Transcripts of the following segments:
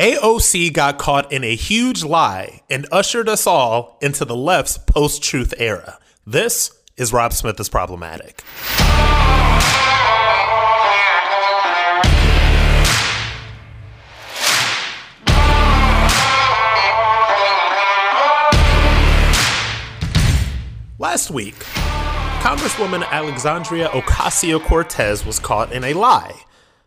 AOC got caught in a huge lie and ushered us all into the left's post truth era. This is Rob Smith is Problematic. Last week, Congresswoman Alexandria Ocasio Cortez was caught in a lie.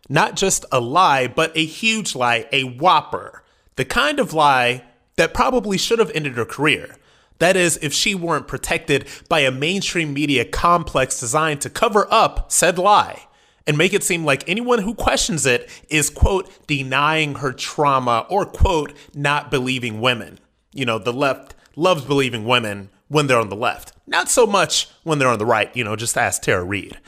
Not just a lie, but a huge lie, a whopper. The kind of lie that probably should have ended her career. That is, if she weren't protected by a mainstream media complex designed to cover up said lie and make it seem like anyone who questions it is, quote, denying her trauma or, quote, not believing women. You know, the left loves believing women when they're on the left. Not so much when they're on the right, you know, just ask Tara Reade.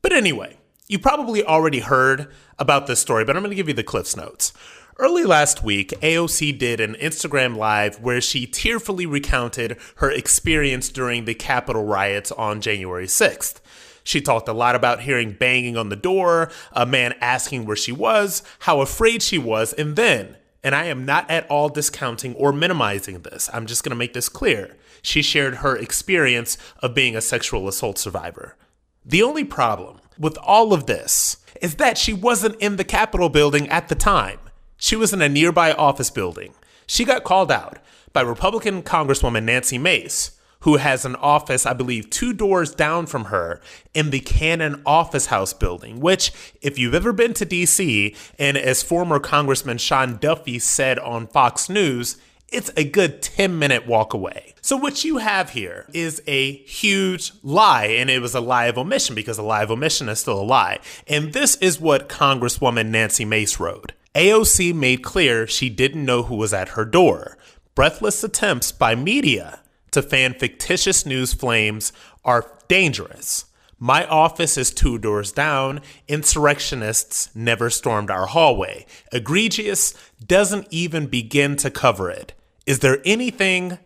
But anyway, you probably already heard about this story, but I'm going to give you the Cliffs Notes. Early last week, AOC did an Instagram Live where she tearfully recounted her experience during the Capitol riots on January 6th. She talked a lot about hearing banging on the door, a man asking where she was, how afraid she was, and then, and I am not at all discounting or minimizing this, I'm just going to make this clear she shared her experience of being a sexual assault survivor. The only problem with all of this is that she wasn't in the Capitol building at the time. She was in a nearby office building. She got called out by Republican Congresswoman Nancy Mace, who has an office, I believe, two doors down from her in the Cannon Office House building, which, if you've ever been to DC, and as former Congressman Sean Duffy said on Fox News, it's a good 10 minute walk away. So, what you have here is a huge lie, and it was a lie of omission because a lie of omission is still a lie. And this is what Congresswoman Nancy Mace wrote AOC made clear she didn't know who was at her door. Breathless attempts by media to fan fictitious news flames are dangerous. My office is two doors down. Insurrectionists never stormed our hallway. Egregious doesn't even begin to cover it. Is there anything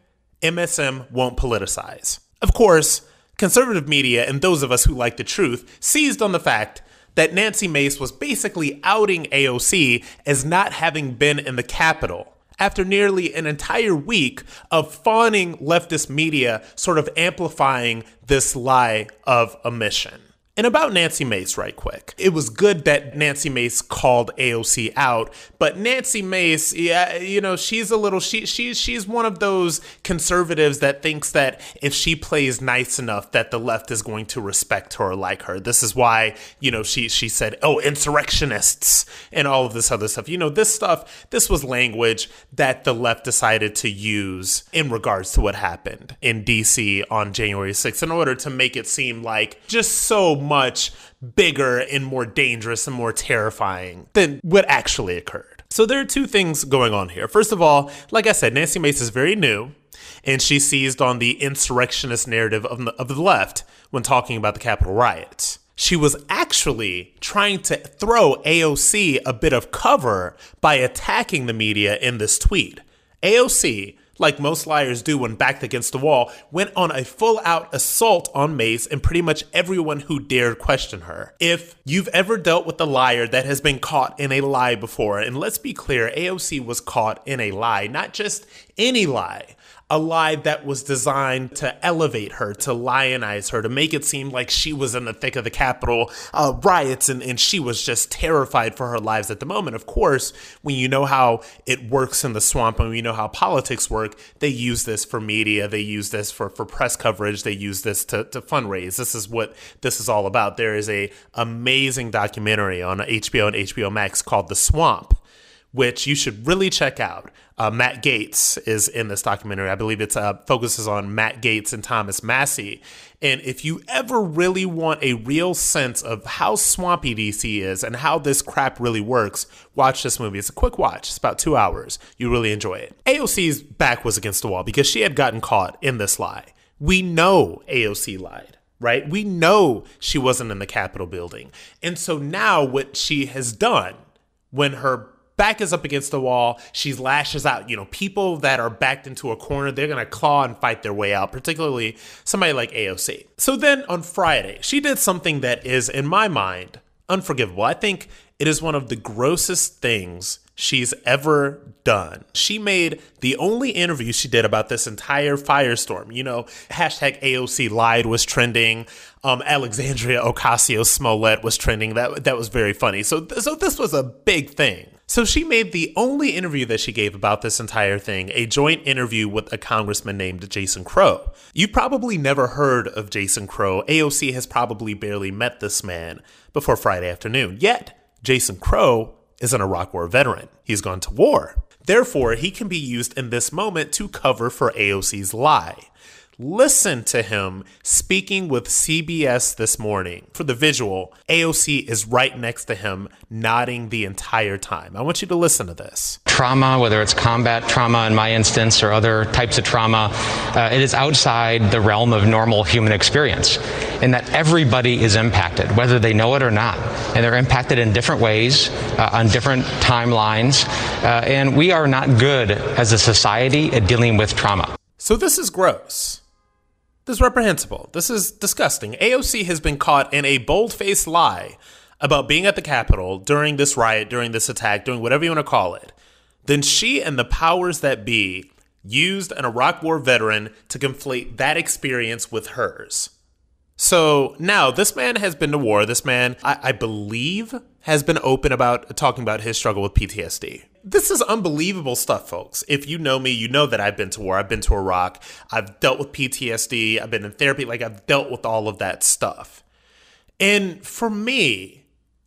MSM won't politicize? Of course, conservative media and those of us who like the truth seized on the fact that Nancy Mace was basically outing AOC as not having been in the Capitol after nearly an entire week of fawning leftist media sort of amplifying this lie of omission. And about Nancy Mace, right quick. It was good that Nancy Mace called AOC out, but Nancy Mace, yeah, you know, she's a little she she's she's one of those conservatives that thinks that if she plays nice enough that the left is going to respect her or like her. This is why, you know, she she said, "Oh, insurrectionists" and all of this other stuff. You know, this stuff, this was language that the left decided to use in regards to what happened in DC on January 6th in order to make it seem like just so much bigger and more dangerous and more terrifying than what actually occurred. So there are two things going on here. First of all, like I said, Nancy Mace is very new and she seized on the insurrectionist narrative of the, of the left when talking about the Capitol riots. She was actually trying to throw AOC a bit of cover by attacking the media in this tweet. AOC like most liars do when backed against the wall, went on a full out assault on Mace and pretty much everyone who dared question her. If you've ever dealt with a liar that has been caught in a lie before, and let's be clear, AOC was caught in a lie, not just any lie a lie that was designed to elevate her, to lionize her, to make it seem like she was in the thick of the Capitol uh, riots and, and she was just terrified for her lives at the moment. Of course, when you know how it works in the swamp and we know how politics work, they use this for media, they use this for, for press coverage, they use this to, to fundraise. This is what this is all about. There is a amazing documentary on HBO and HBO Max called The Swamp which you should really check out. Uh, Matt Gaetz is in this documentary. I believe it uh, focuses on Matt Gaetz and Thomas Massie. And if you ever really want a real sense of how swampy DC is and how this crap really works, watch this movie. It's a quick watch, it's about two hours. You really enjoy it. AOC's back was against the wall because she had gotten caught in this lie. We know AOC lied right? We know she wasn't in the Capitol building. And so now what she has done when her back is up against the wall. She lashes out. You know, people that are backed into a corner, they're going to claw and fight their way out, particularly somebody like AOC. So then on Friday, she did something that is, in my mind, unforgivable. I think it is one of the grossest things she's ever done. She made the only interview she did about this entire firestorm. You know, hashtag AOC lied was trending. Um, Alexandria Ocasio Smollett was trending. That that was very funny. So so this was a big thing. So she made the only interview that she gave about this entire thing a joint interview with a congressman named Jason Crow. You probably never heard of Jason Crow. AOC has probably barely met this man before Friday afternoon. Yet, Jason Crow is an Iraq War veteran. He's gone to war. Therefore, he can be used in this moment to cover for AOC's lie. Listen to him speaking with CBS this morning. For the visual, AOC is right next to him, nodding the entire time. I want you to listen to this. Trauma, whether it's combat trauma in my instance or other types of trauma, uh, it is outside the realm of normal human experience, in that everybody is impacted, whether they know it or not. And they're impacted in different ways, uh, on different timelines. Uh, and we are not good as a society at dealing with trauma. So this is gross. This is reprehensible. This is disgusting. AOC has been caught in a bold faced lie about being at the Capitol during this riot, during this attack, during whatever you want to call it. Then she and the powers that be used an Iraq War veteran to conflate that experience with hers. So now this man has been to war. This man, I, I believe, has been open about talking about his struggle with PTSD this is unbelievable stuff, folks. If you know me, you know that I've been to war. I've been to Iraq. I've dealt with PTSD. I've been in therapy. Like, I've dealt with all of that stuff. And for me,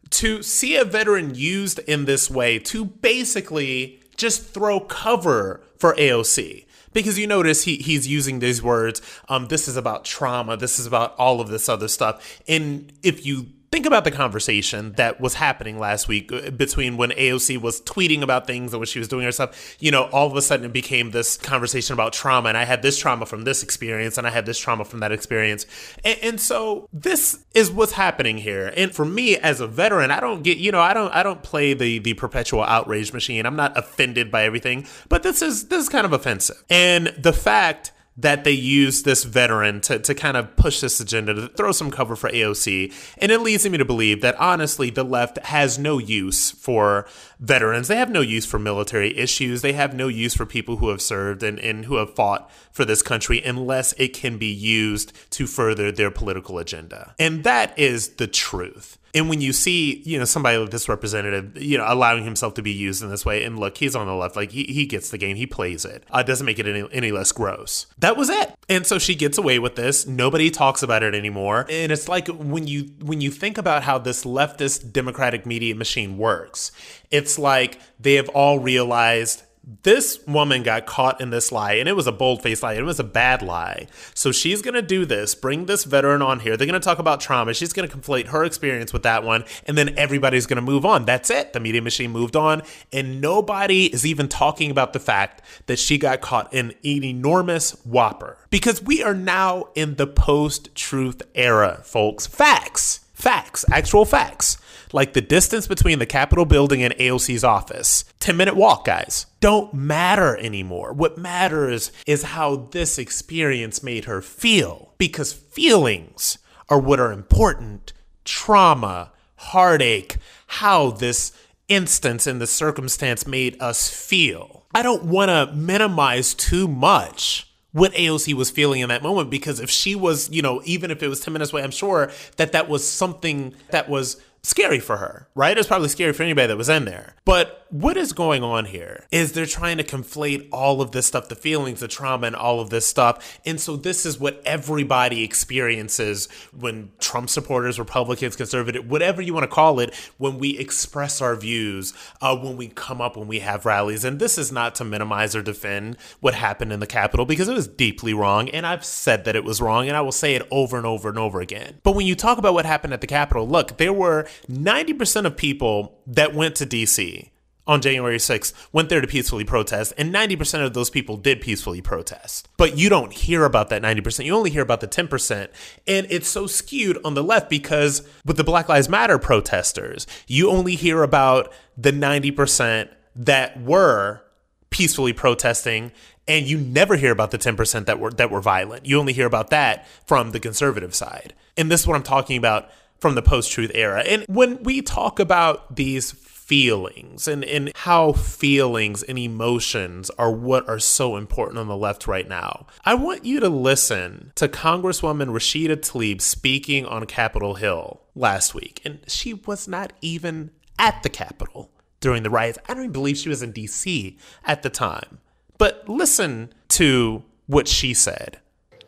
to see a veteran used in this way to basically just throw cover for AOC. Because you notice he he's using these words. Um, this is about trauma. This is about all of this other stuff. And if you think about the conversation that was happening last week uh, between when AOC was tweeting about things and what she was doing herself. You know, all of a sudden it became this conversation about trauma, and I had this trauma from this experience, and I had this trauma from that experience. And, and so this is what's happening here. And for me as a veteran, I don't get, you know, I don't, I don't play the the perpetual outrage machine. I'm not offended by everything, but this is this is kind of offensive. And the fact that they use this veteran to, to kind of push this agenda, to throw some cover for AOC. And it leads me to believe that honestly, the left has no use for veterans. They have no use for military issues. They have no use for people who have served and, and who have fought for this country unless it can be used to further their political agenda. And that is the truth. And when you see, you know, somebody like this representative, you know, allowing himself to be used in this way, and look, he's on the left, like he, he gets the game, he plays it. Uh, doesn't make it any, any less gross. That was it. And so she gets away with this. Nobody talks about it anymore. And it's like when you when you think about how this leftist democratic media machine works, it's like they have all realized this woman got caught in this lie, and it was a bold faced lie. It was a bad lie. So she's going to do this, bring this veteran on here. They're going to talk about trauma. She's going to conflate her experience with that one, and then everybody's going to move on. That's it. The media machine moved on, and nobody is even talking about the fact that she got caught in an enormous whopper. Because we are now in the post truth era, folks. Facts. Facts. Actual facts like the distance between the Capitol building and AOC's office. 10 minute walk, guys. Don't matter anymore. What matters is how this experience made her feel. Because feelings are what are important. Trauma, heartache, how this instance and the circumstance made us feel. I don't want to minimize too much what AOC was feeling in that moment because if she was, you know, even if it was 10 minutes away, I'm sure that that was something that was scary for her, right? It was probably scary for anybody that was in there. But what is going on here is they're trying to conflate all of this stuff, the feelings, the trauma, and all of this stuff. And so this is what everybody experiences when Trump supporters, Republicans, conservative, whatever you want to call it, when we express our views, uh, when we come up, when we have rallies. And this is not to minimize or defend what happened in the Capitol because it was deeply wrong. And I've said that it was wrong, and I will say it over and over and over again. But when you talk about what happened at the Capitol, look, there were 90% of people that went to DC on January 6th went there to peacefully protest, and 90% of those people did peacefully protest. But you don't hear about that 90%. You only hear about the 10%. And it's so skewed on the left because with the Black Lives Matter protesters, you only hear about the 90% that were peacefully protesting and you never hear about the 10% that were that were violent. You only hear about that from the conservative side. And this is what I'm talking about from the post truth era. And when we talk about these feelings and, and how feelings and emotions are what are so important on the left right now. I want you to listen to Congresswoman Rashida Tlaib speaking on Capitol Hill last week, and she was not even at the Capitol during the riots. I don't even believe she was in DC at the time. But listen to what she said.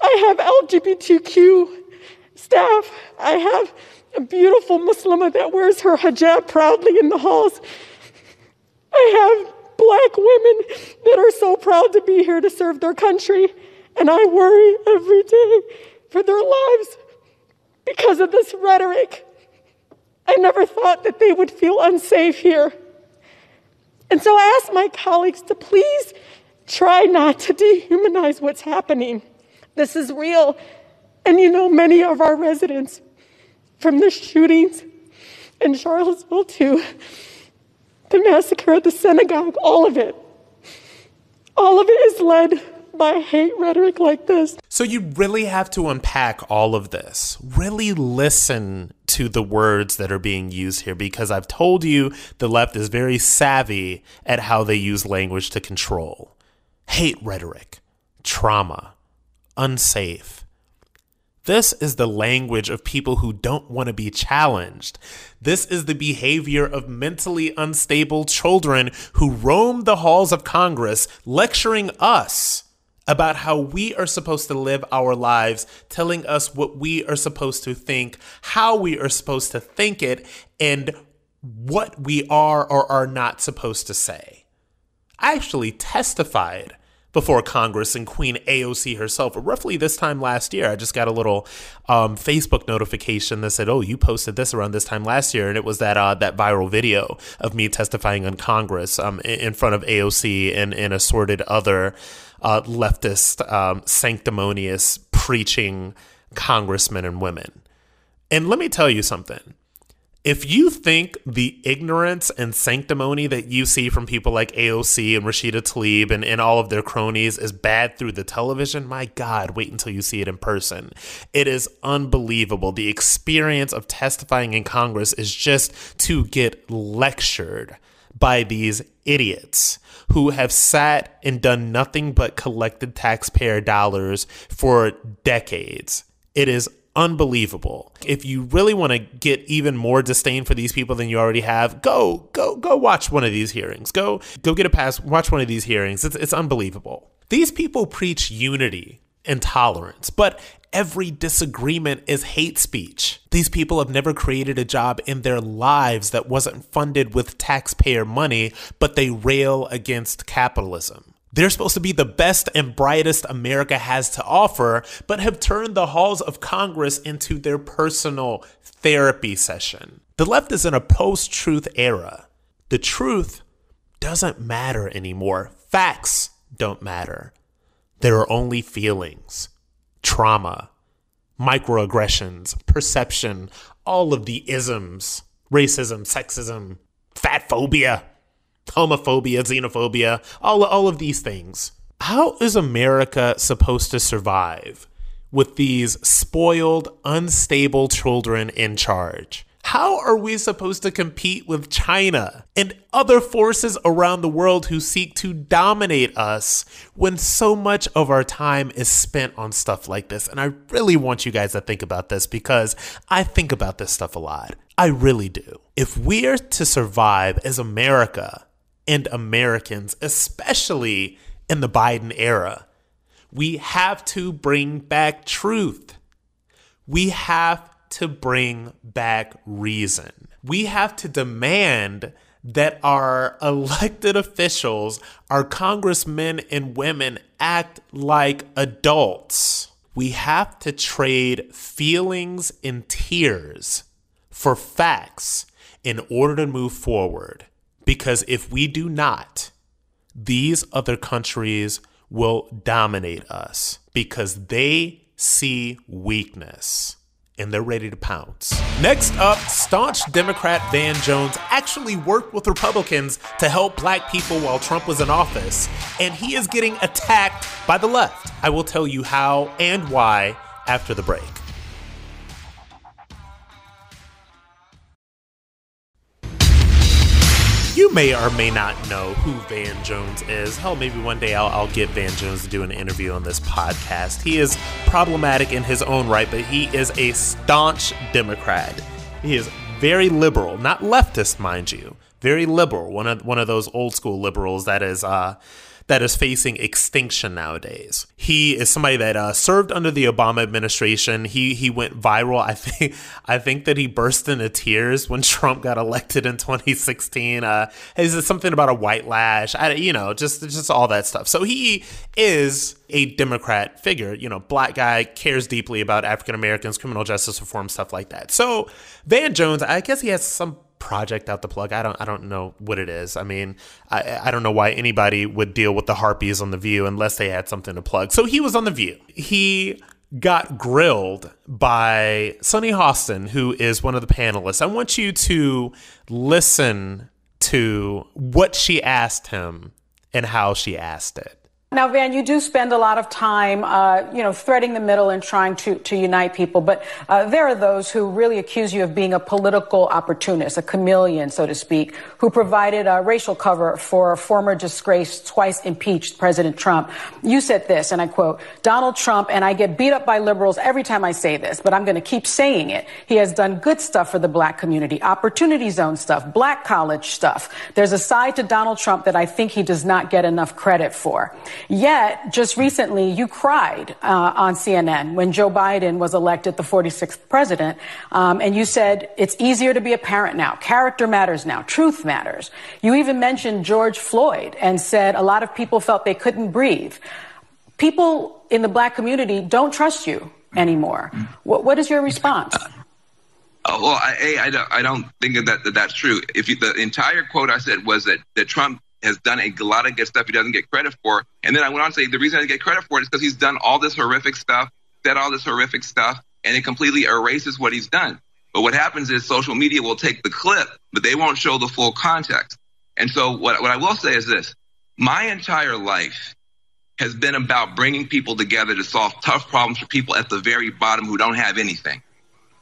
I have LGBTQ staff. I have a beautiful Muslimah that wears her hijab proudly in the halls. I have black women that are so proud to be here to serve their country. And I worry every day for their lives because of this rhetoric. I never thought that they would feel unsafe here. And so I ask my colleagues to please try not to dehumanize what's happening. This is real. And you know, many of our residents from the shootings in Charlottesville to the massacre at the synagogue, all of it, all of it is led by hate rhetoric like this. So you really have to unpack all of this. Really listen to the words that are being used here because I've told you the left is very savvy at how they use language to control. Hate rhetoric, trauma, unsafe. This is the language of people who don't want to be challenged. This is the behavior of mentally unstable children who roam the halls of Congress lecturing us about how we are supposed to live our lives, telling us what we are supposed to think, how we are supposed to think it, and what we are or are not supposed to say. I actually testified before Congress and Queen AOC herself. Roughly this time last year, I just got a little um, Facebook notification that said, "Oh, you posted this around this time last year," and it was that uh, that viral video of me testifying on Congress um, in front of AOC and, and assorted other uh, leftist, um, sanctimonious preaching congressmen and women. And let me tell you something if you think the ignorance and sanctimony that you see from people like AOC and Rashida Tlaib and, and all of their cronies is bad through the television, my God, wait until you see it in person. It is unbelievable. The experience of testifying in Congress is just to get lectured by these idiots who have sat and done nothing but collected taxpayer dollars for decades. It is unbelievable. If you really want to get even more disdain for these people than you already have, go go go watch one of these hearings. Go go get a pass, watch one of these hearings. It's it's unbelievable. These people preach unity and tolerance, but every disagreement is hate speech. These people have never created a job in their lives that wasn't funded with taxpayer money, but they rail against capitalism. They're supposed to be the best and brightest America has to offer, but have turned the halls of Congress into their personal therapy session. The left is in a post truth era. The truth doesn't matter anymore. Facts don't matter. There are only feelings, trauma, microaggressions, perception, all of the isms racism, sexism, fat phobia homophobia, xenophobia, all, all of these things. How is America supposed to survive with these spoiled, unstable children in charge? How are we supposed to compete with China and other forces around the world who seek to dominate us when so much of our time is spent on stuff like this? And I really want you guys to think about this because I think about this stuff a lot. I really do. If we're to survive as America, and Americans, especially in the Biden era. We have to bring back truth. We have to bring back reason. We have to demand that our elected officials, our congressmen and women, act like adults. We have to trade feelings and tears for facts in order to move forward. Because if we do not, these other countries will dominate us because they see weakness and they're ready to pounce. Next up, staunch Democrat Van Jones actually worked with Republicans to help black people while Trump was in office, and he is getting attacked by the left. I will tell you how and why after the break. You may or may not know who Van Jones is. Hell, maybe one day I'll, I'll get Van Jones to do an interview on this podcast. He is problematic in his own right, but he is a staunch Democrat. He is very liberal, not leftist, mind you, very liberal. One of one of those old school liberals that is uh, that is facing extinction nowadays. He is somebody that uh, served under the Obama administration. He he went viral. I think I think that he burst into tears when Trump got elected in 2016. Uh, is something about a white lash? I, you know, just just all that stuff. So he is a Democrat figure. You know, black guy cares deeply about African Americans, criminal justice reform, stuff like that. So Van Jones, I guess he has some project out the plug. I don't I don't know what it is. I mean, I, I don't know why anybody would deal with the harpies on the View unless they had something to plug. So he was on the View. He got grilled by Sunny Hostin, who is one of the panelists. I want you to listen to what she asked him and how she asked it. Now, Van, you do spend a lot of time, uh, you know, threading the middle and trying to, to unite people. But uh, there are those who really accuse you of being a political opportunist, a chameleon, so to speak, who provided a racial cover for a former disgraced, twice impeached President Trump. You said this, and I quote, Donald Trump, and I get beat up by liberals every time I say this, but I'm going to keep saying it. He has done good stuff for the black community, opportunity zone stuff, black college stuff. There's a side to Donald Trump that I think he does not get enough credit for. Yet, just recently, you cried uh, on CNN when Joe Biden was elected the 46th president, um, and you said it's easier to be a parent now. Character matters now. Truth matters. You even mentioned George Floyd and said a lot of people felt they couldn't breathe. People in the black community don't trust you anymore. what, what is your response? Uh, well, I, I, don't, I don't think that, that that's true. If you, the entire quote I said was that, that Trump has done a lot of good stuff he doesn't get credit for. And then I went on to say the reason I didn't get credit for it is because he's done all this horrific stuff, said all this horrific stuff, and it completely erases what he's done. But what happens is social media will take the clip, but they won't show the full context. And so what, what I will say is this. My entire life has been about bringing people together to solve tough problems for people at the very bottom who don't have anything.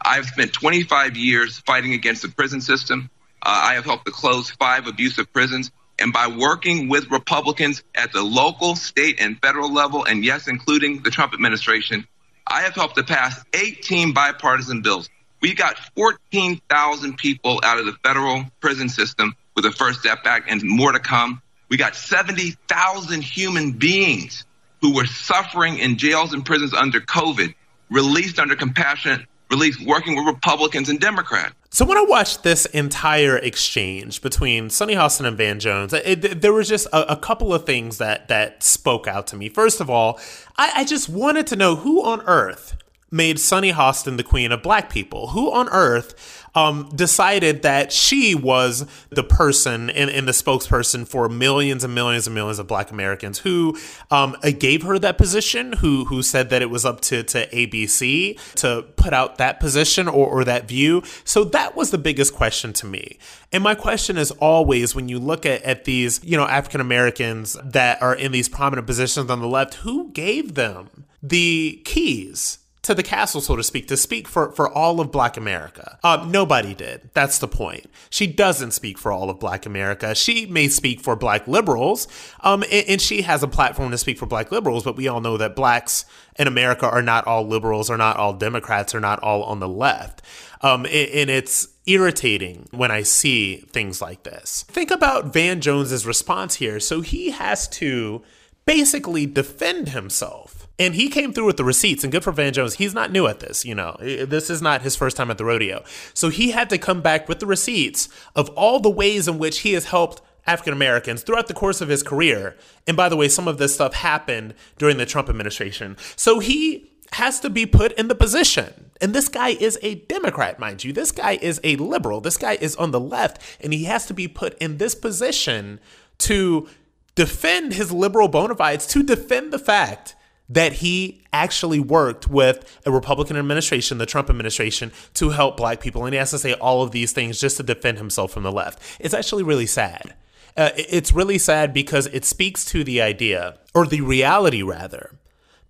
I've spent 25 years fighting against the prison system. Uh, I have helped to close five abusive prisons. And by working with Republicans at the local, state, and federal level, and yes, including the Trump administration, I have helped to pass 18 bipartisan bills. We got 14,000 people out of the federal prison system with the First Step Act and more to come. We got 70,000 human beings who were suffering in jails and prisons under COVID, released under compassionate release, working with Republicans and Democrats. So when I watched this entire exchange between Sunny Hostin and Van Jones, it, there was just a, a, couple of things that that spoke out to me. First of all, I, I just wanted to know who on earth made Sunny Hostin the queen of black people. Who on earth um, decided that she was the person and, and, the spokesperson for millions and millions and millions of Black Americans who um, gave her that position, who who said that it was up to, to ABC to put out that position or, or that view. So that was the biggest question to me. And my question is always when you look at, at these, you know, African Americans that are in these prominent positions on the left, who gave them the keys to the castle, so to speak, to speak for, for all of Black America. Uh, nobody did. That's the point. She doesn't speak for all of Black America. She may speak for Black liberals, um, and, and, she has a platform to speak for Black liberals, but we all know that Blacks in America are not all liberals, are not all Democrats, are not all on the left. Um, and, and it's irritating when I see things like this. Think about Van Jones's response here. So he has to basically defend himself and he came through with the receipts, and good for Van Jones. He's not new at this, you know. This is not his first time at the rodeo. So he had to come back with the receipts of all the ways in which he has helped African Americans throughout the course of his career. And by the way, some of this stuff happened during the Trump administration. So he has to be put in the position. And this guy is a Democrat, mind you. This guy is a liberal. This guy is on the left, and he has to be put in this position to defend his liberal bona fides, to defend the fact that he actually worked with a Republican administration, the Trump administration, to help black people. And he has to say all of these things just to defend himself from the left. It's actually really sad. Uh, it's really sad because it speaks to the idea, or the reality rather.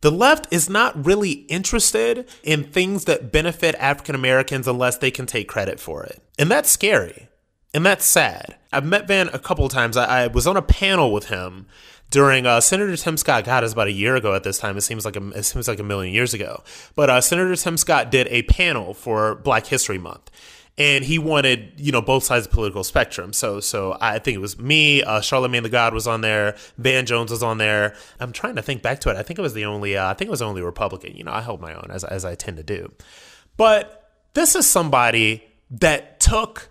The left is not really interested in things that benefit African Americans unless they can take credit for it. And that's scary. And that's sad. I've met Van a couple of times. I, I was on a panel with him during uh, Senator Tim Scott. God, was about a year ago at this time. It seems like a, it seems like a million years ago. But uh, Senator Tim Scott did a panel for Black History Month, and he wanted you know both sides of the political spectrum. So so I think it was me, uh, Charlemagne the God was on there, Van Jones was on there. I'm trying to think back to it. I think it was the only uh, I think it was the only Republican. You know, I held my own as as I tend to do, but this is somebody that took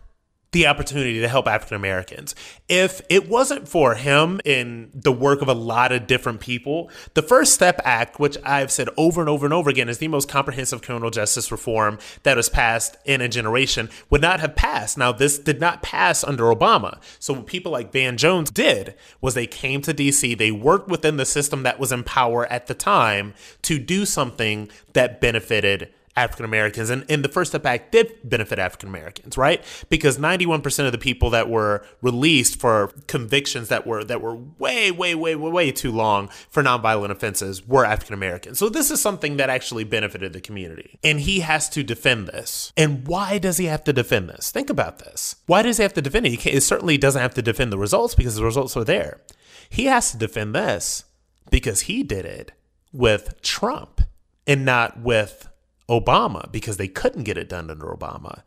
the opportunity to help African Americans. If it wasn't for him in the work of a lot of different people, the First Step Act, which I've said over and over and over again is the most comprehensive criminal justice reform that was passed in a generation, would not have passed. Now, this did not pass under Obama. So, what people like Van Jones did was they came to DC, they worked within the system that was in power at the time to do something that benefited African Americans. And, and the First Step Act did benefit African Americans, right? Because 91% of the people that were released for convictions that were that were way, way, way, way, way too long for nonviolent offenses were African Americans. So this is something that actually benefited the community. And he has to defend this. And why does he have to defend this? Think about this. Why does he have to defend it? He, certainly doesn't have to defend the results because the results are there. He has to defend this because he did it with Trump and not with Obama because they couldn't get it done under Obama.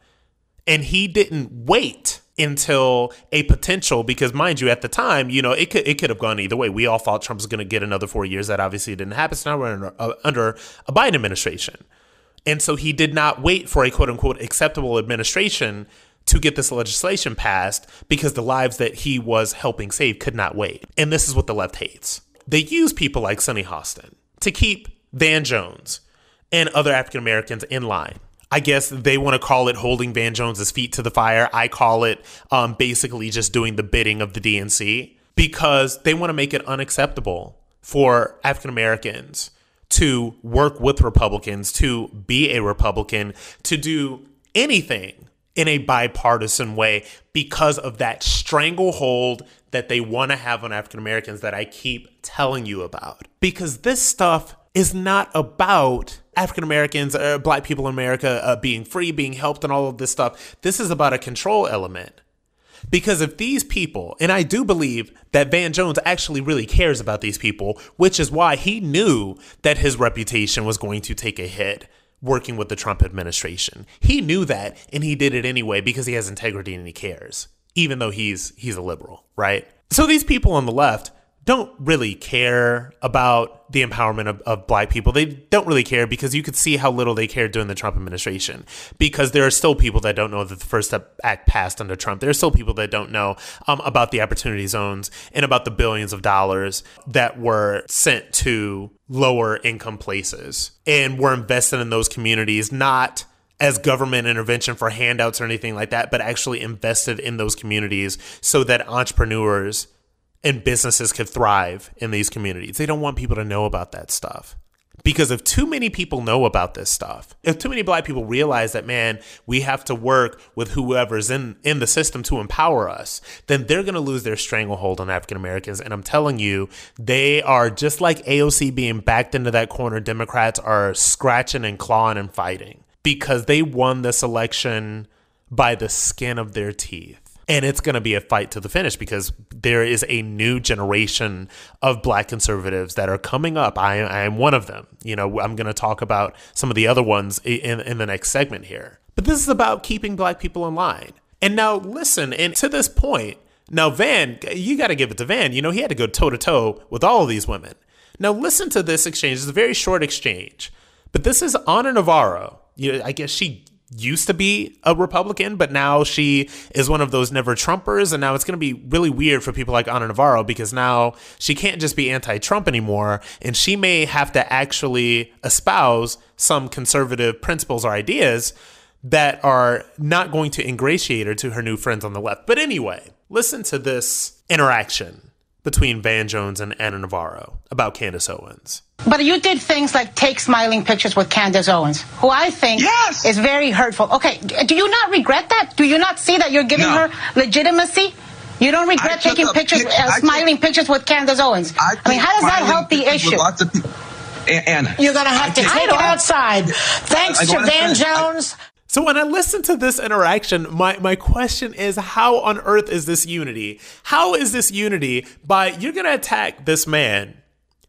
And he didn't wait until a potential because mind you at the time you know it could it could have gone either way. We all thought trump was going to get another four years. That obviously didn't happen. So now we're under, uh, under a biden administration. And so he did not wait for a quote unquote acceptable administration to get this legislation passed because the lives that he was helping save could not wait. And this is what the left hates. They use people like sunny hostin to keep van jones and other African Americans in line. I guess they want to call it holding Van Jones's feet to the fire. I call it um, basically just doing the bidding of the DNC because they want to make it unacceptable for African Americans to work with Republicans, to be a Republican, to do anything in a bipartisan way because of that stranglehold that they want to have on African Americans that I keep telling you about. Because this stuff is not about African Americans, or black people in America uh, being free, being helped, and all of this stuff. This is about a control element. Because if these people, and I do believe that Van Jones actually really cares about these people, which is why he knew that his reputation was going to take a hit working with the Trump administration. He knew that and he did it anyway because he has integrity and he cares, even though he's he's a liberal, right? So these people on the left, don't really care about the empowerment of, of, black people. They don't really care because you could see how little they cared during the Trump administration. Because there are still people that don't know that the First Step Act passed under Trump. There are still people that don't know um, about the opportunity zones and about the billions of dollars that were sent to lower income places and were invested in those communities, not as government intervention for handouts or anything like that, but actually invested in those communities so that entrepreneurs and businesses could thrive in these communities. They don't want people to know about that stuff. Because if too many people know about this stuff, if too many black people realize that, man, we have to work with whoever's in, in the system to empower us, then they're going to lose their stranglehold on African Americans. And I'm telling you, they are just like AOC being backed into that corner. Democrats are scratching and clawing and fighting because they won this election by the skin of their teeth and it's going to be a fight to the finish because there is a new generation of black conservatives that are coming up. I, I am one of them. You know, I'm going to talk about some of the other ones in, in the next segment here. But this is about keeping black people in line. And now, listen, and to this point, now Van, you got to give it to Van. You know, he had to go toe to toe with all of these women. Now, listen to this exchange. It's a very short exchange, but this is Ana Navarro. You know, I guess she used to be a Republican, but now she is one of those never Trumpers. And now it's going to be really weird for people like Ana Navarro because now she can't just be anti Trump anymore. And she may have to actually espouse some conservative principles or ideas that are not going to ingratiate her to her new friends on the left. But anyway, listen to this interaction between Van Jones and Ana Navarro about Candace Owens. But you did things like take smiling pictures with Candace Owens, who I think yes! is very hurtful. Okay, do you not regret that? Do you not see that you're giving no. her legitimacy? You don't regret taking pictures, pic- uh, smiling took, pictures with Candace Owens. I, I mean, how does that help the issue? Lots of people. And, You're going to have to take it outside. Thanks to Van Jones. So when I listen to this interaction, my, my question is how on earth is this unity? How is this unity by you're gonna attack this man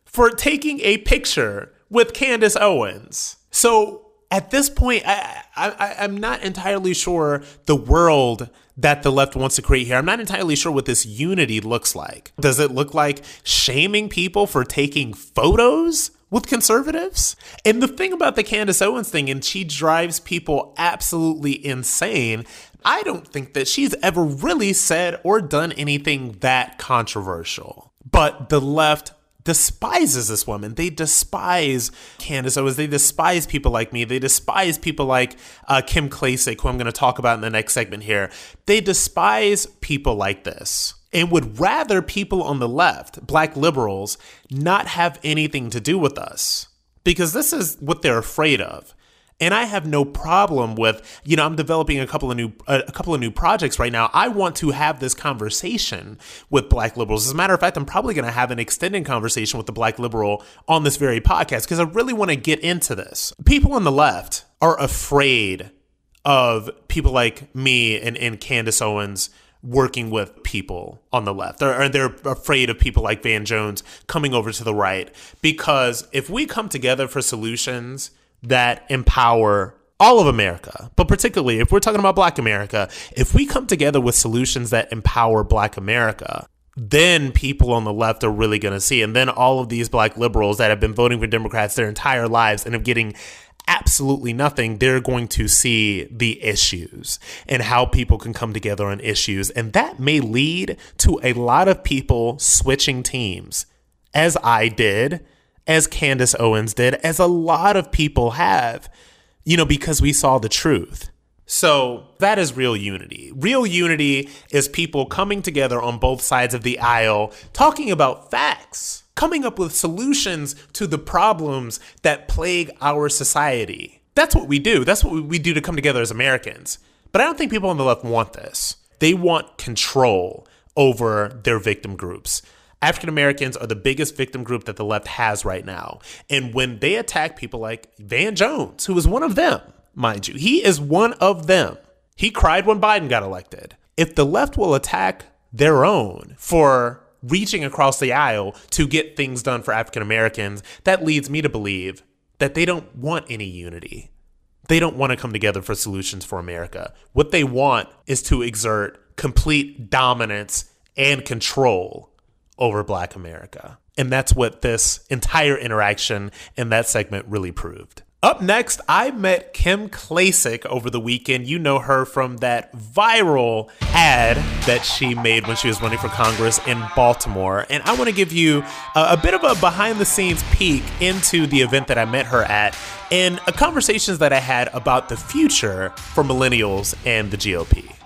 for taking a picture with Candace Owens? So at this point, I, I, I'm not entirely sure the world that the left wants to create here. I'm not entirely sure what this unity looks like. Does it look like shaming people for taking photos with conservatives? And the thing about the Candace Owens thing, and she drives people absolutely insane. I don't think that she's ever really said or done anything that controversial. But the left despises this woman. They despise Candace Owens. They despise people like me. They despise people like uh, Kim Klacik, who I'm going to talk about in the next segment here. They despise people like this and would rather people on the left, black liberals, not have anything to do with us because this is what they're afraid of and I have no problem with you know I'm developing a couple of new a couple of new projects right now. I want to have this conversation with Black liberals. As a matter of fact, I'm probably going to have an extended conversation with the Black liberal on this very podcast because I really want to get into this. People on the left are afraid of people like me and, and Candace Owens working with people on the left, or, or, they're afraid of people like Van Jones coming over to the right. Because if we come together for solutions that empower all of America, but particularly if we're talking about Black America, if we come together with solutions that empower Black America, then people on the left are really going to see. And then all of these Black liberals that have been voting for Democrats their entire lives and of getting absolutely nothing, they're going to see the issues and how people can come together on issues. And that may lead to a lot of people switching teams, as I did as Candace Owens did, as a lot of people have, you know, because we saw the truth. So that is real unity. Real unity is people coming together on both sides of the aisle, talking about facts, coming up with solutions to the problems that plague our society. That's what we do. That's what we do to come together as Americans. But I don't think people on the left want this. They want control over their victim groups. African Americans are the biggest victim group that the left has right now. And when they attack people like Van Jones, who is one of them, mind you, he is one of them. He cried when Biden got elected. If the left will attack their own for reaching across the aisle to get things done for African Americans, that leads me to believe that they don't want any unity. They don't want to come together for solutions for America. What they want is to exert complete dominance and control over Black America. And that's what this entire interaction in that segment really proved. Up next, I met Kim Klacik over the weekend. You know her from that viral ad that she made when she was running for Congress in Baltimore. And I want to give you a, a bit of a behind the scenes peek into the event that I met her at and conversations that I had about the future for millennials and the GOP.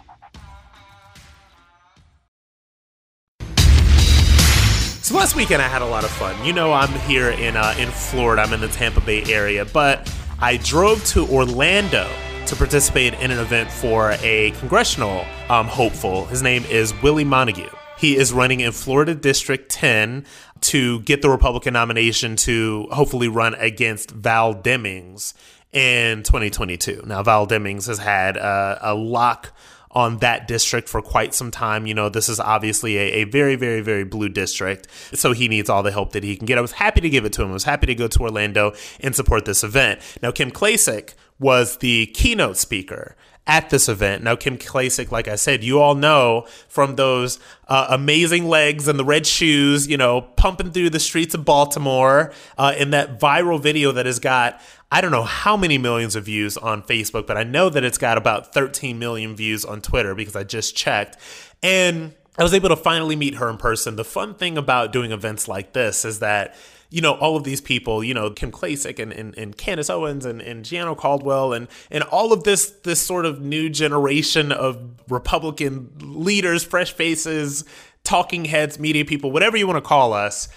So last weekend I had a lot of fun. You know I'm here in uh, in Florida. I'm in the Tampa Bay area, but I drove to Orlando to participate in an event for a congressional um, hopeful. His name is Willie Montague. He is running in Florida District 10 to get the Republican nomination to hopefully run against Val Demings in 2022. Now, Val Demings has had uh, a lock on that district for quite some time. You know, this is obviously a, a, very, very, very blue district. So he needs all the help that he can get. I was happy to give it to him. I was happy to go to Orlando and support this event. Now, Kim Klacik was the keynote speaker at this event. Now, Kim Klacik, like I said, you all know from those uh, amazing legs and the red shoes, you know, pumping through the streets of Baltimore uh, in that viral video that has got I don't know how many millions of views on Facebook, but I know that it's got about 13 million views on Twitter because I just checked. And I was able to finally meet her in person. The fun thing about doing events like this is that you know, all of these people, you know, Kim Klacik and, and, and Candace Owens and, and Gianno Caldwell and, and all of this, this sort of new generation of Republican leaders, fresh faces, talking heads, media people, whatever you want to call us,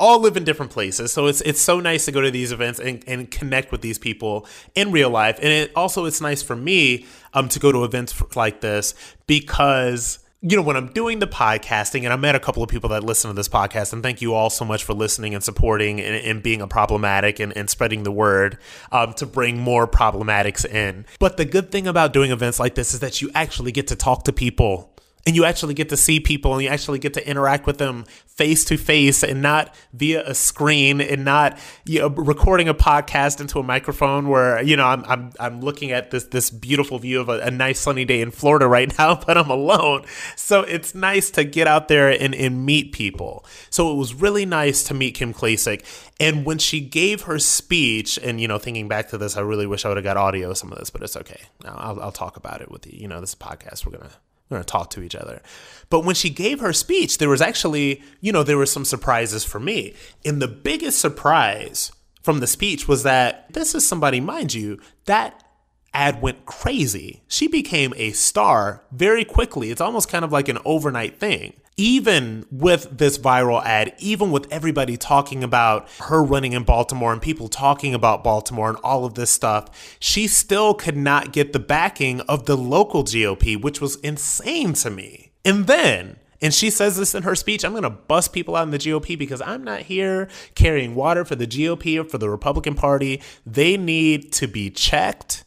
all live in different places. So it's it's so nice to go to these events and, and connect with these people in real life. And it also it's nice for me um to go to events like this because you know, when I'm doing the podcasting, and I met a couple of people that listen to this podcast, and thank you all so much for listening and supporting and, and being a problematic and, and spreading the word um, to bring more problematics in. But the good thing about doing events like this is that you actually get to talk to people and you actually get to see people and you actually get to interact with them face to face and not via a screen and not you know, recording a podcast into a microphone where you know I'm I'm, I'm looking at this this beautiful view of a, a nice sunny day in Florida right now but I'm alone. So it's nice to get out there and, and meet people. So it was really nice to meet Kim Klacik and when she gave her speech and you know thinking back to this I really wish I would have got audio of some of this but it's okay. Now I'll, I'll talk about it with you. You know this podcast we're gonna going to talk to each other. But when she gave her speech, there was actually, you know, there were some surprises for me. And the biggest surprise from the speech was that this is somebody, mind you, that ad went crazy. She became a star very quickly. It's almost kind of like an overnight thing even with this viral ad, even with everybody talking about her running in Baltimore and people talking about Baltimore and all of this stuff, she still could not get the backing of the local GOP, which was insane to me. And then, and she says this in her speech I'm going to bust people out in the GOP because I'm not here carrying water for the GOP or for the Republican Party. They need to be checked.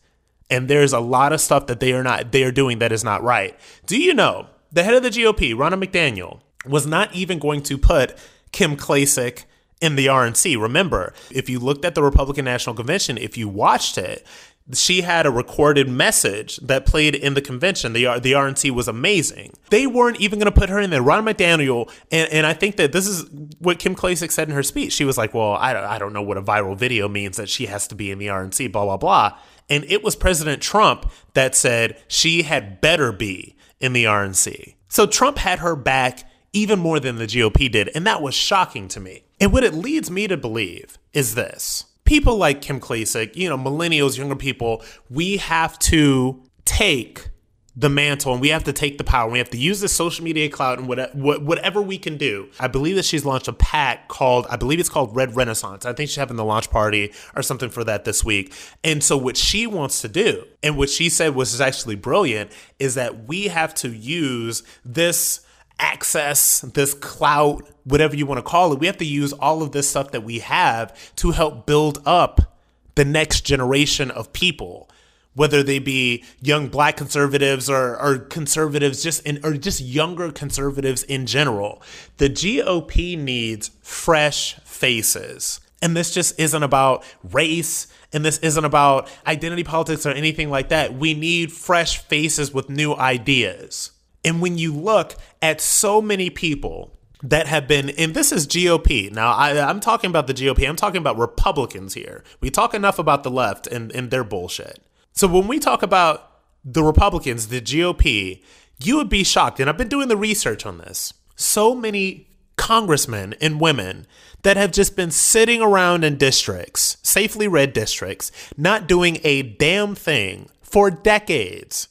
And there's a lot of stuff that they are not they are doing that is not right. Do you know the head of the GOP, Ronna McDaniel, was not even going to put Kim Klacik in the RNC. Remember, if you looked at the Republican National Convention, if you watched it, she had a recorded message that played in the convention. The, the RNC was amazing. They weren't even going to put her in there. Ronna McDaniel, and, and I think that this is what Kim Klacik said in her speech. She was like, well, I I don't know what a viral video means that she has to be in the RNC, blah, blah, blah. And it was President Trump that said she had better be in the RNC. So Trump had her back even more than the GOP did, and that was shocking to me. And what it leads me to believe is this. People like Kim Klacik, you know, millennials, younger people, we have to take the mantle and we have to take the power. We have to use the social media cloud and whatever we can do. I believe that she's launched a PAC called, I believe it's called Red Renaissance. I think she's having the launch party or something for that this week. And so what she wants to do and what she said was actually brilliant is that we have to use this access, this clout, whatever you want to call it. We have to use all of this stuff that we have to help build up the next generation of people whether they be young black conservatives or, or conservatives just in, or just younger conservatives in general. The GOP needs fresh faces. And this just isn't about race and this isn't about identity politics or anything like that. We need fresh faces with new ideas. And when you look at so many people that have been, and this is GOP. Now, I, am talking about the GOP. I'm talking about Republicans here. We talk enough about the left and, and their bullshit. So when we talk about the Republicans, the GOP, you would be shocked. And I've been doing the research on this. So many congressmen and women that have just been sitting around in districts, safely red districts, not doing a damn thing for decades,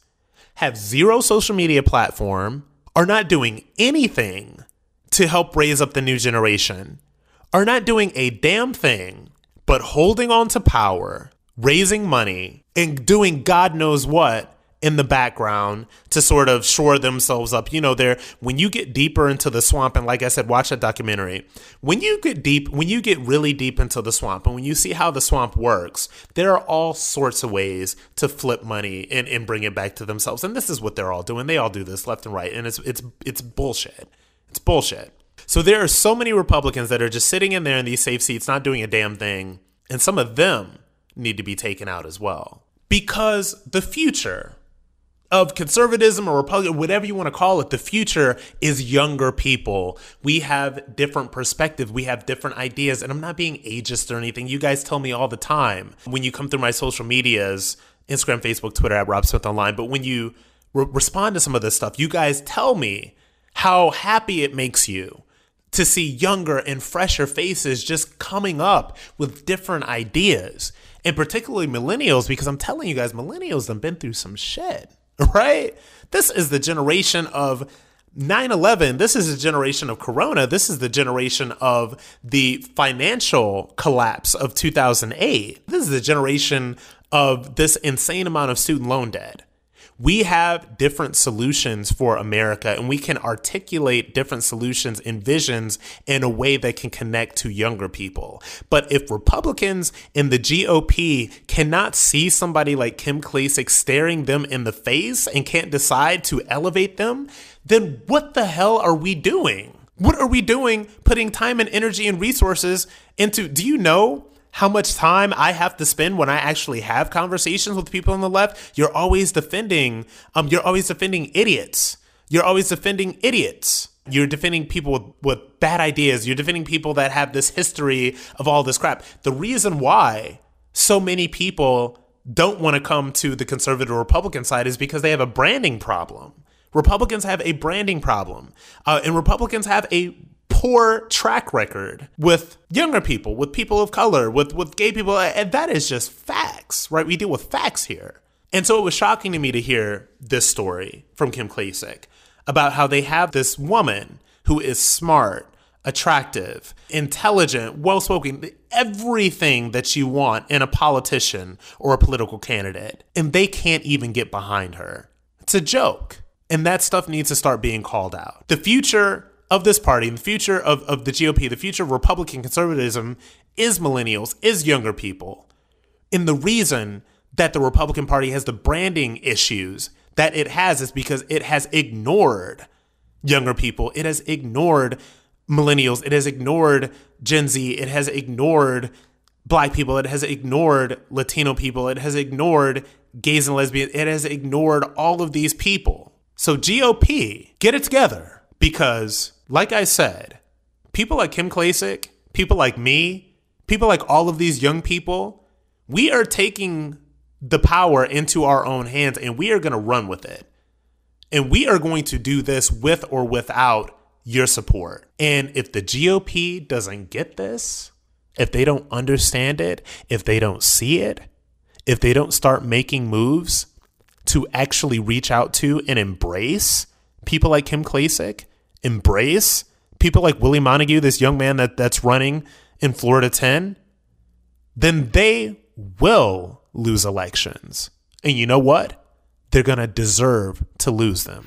have zero social media platform, are not doing anything to help raise up the new generation, are not doing a damn thing but holding on to power, raising money, and doing God knows what in the background to sort of shore themselves up. You know, there when you get deeper into the swamp, and like I said, watch that documentary. When you get deep, when you get really deep into the swamp, and when you see how the swamp works, there are all sorts of ways to flip money and, and bring it back to themselves. And this is what they're all doing. They all do this left and right, and it's it's it's bullshit. It's bullshit. So there are so many Republicans that are just sitting in there in these safe seats, not doing a damn thing, and some of them need to be taken out as well. Because the future of conservatism or Republican, whatever you want to call it, the future is younger people. We have different perspectives. We have different ideas. And I'm not being ageist or anything. You guys tell me all the time when you come through my social medias, Instagram, Facebook, Twitter at Rob Smith Online. But when you re- respond to some of this stuff, you guys tell me how happy it makes you to see younger and fresher faces just coming up with different ideas and particularly millennials, because I'm telling you guys, millennials have been through some shit, right? This is the generation of 9 11. This is a generation of Corona. This is the generation of the financial collapse of 2008. This is the generation of this insane amount of student loan debt. We have different solutions for America and we can articulate different solutions and visions in a way that can connect to younger people. But if Republicans in the GOP cannot see somebody like Kim Klacik staring them in the face and can't decide to elevate them, then what the hell are we doing? What are we doing putting time and energy and resources into? Do you know how much time I have to spend when I actually have conversations with people on the left, you're always defending um you're always defending idiots. You're always defending idiots. You're defending people with, with bad ideas. You're defending people that have this history of all this crap. The reason why so many people don't want to come to the conservative Republican side is because they have a branding problem. Republicans have a branding problem, uh, and Republicans have a poor track record with younger people, with people of color, with, with gay people. And that is just facts, right? We deal with facts here. And so it was shocking to me to hear this story from Kim Klacik about how they have this woman who is smart, attractive, intelligent, well spoken, everything that you want in a politician or a political candidate. And they can't even get behind her. It's a joke. And that stuff needs to start being called out. The future of this party the future of, of the GOP, the future of Republican conservatism is millennials, is younger people. And the reason that the Republican Party has the branding issues that it has is because it has ignored younger people. It has ignored millennials. It has ignored Gen Z. It has ignored black people. It has ignored Latino people. It has ignored gays and lesbians. It has ignored all of these people. So, GOP, get it together because like I said, people like Kim Klacik, people like me, people like all of these young people, we are taking the power into our own hands and we are going to run with it. And we are going to do this with or without your support. And if the GOP doesn't get this, if they don't understand it, if they don't see it, if they don't start making moves to actually reach out to and embrace people like Kim Klacik, embrace people like Willie Montague, this young man that, that's running in Florida 10, then they will lose elections. And you know what? They're going to deserve to lose them.